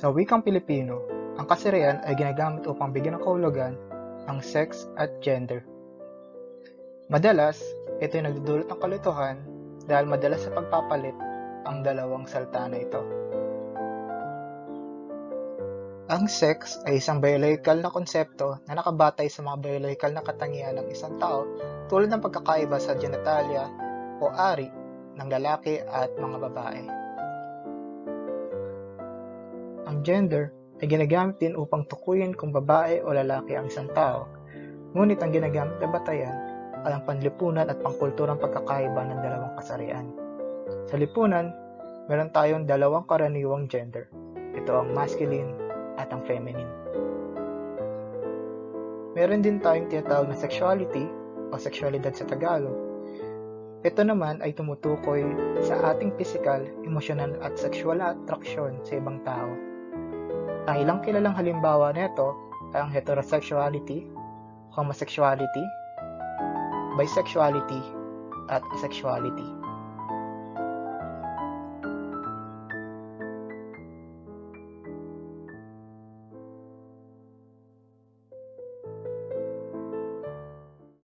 Sa wikang Pilipino, ang kasarian ay ginagamit upang bigyan ng kahulugan ang sex at gender. Madalas, ito ay nagdudulot ng kalituhan dahil madalas sa pagpapalit ang dalawang salta na ito. Ang sex ay isang biological na konsepto na nakabatay sa mga biological na katangian ng isang tao tulad ng pagkakaiba sa genitalia o ari ng lalaki at mga babae. Ang gender ay ginagamit din upang tukuyin kung babae o lalaki ang isang tao, ngunit ang ginagamit na batayan ay ang panlipunan at pangkulturang pagkakaiba ng dalawang kasarian. Sa lipunan, meron tayong dalawang karaniwang gender. Ito ang masculine at ang feminine. Meron din tayong tinatawag na sexuality o sexualidad sa Tagalog. Ito naman ay tumutukoy sa ating physical, emotional at sexual na atraksyon sa ibang tao. Ang ilang kilalang halimbawa nito ay ang heterosexuality, homosexuality, bisexuality, at asexuality.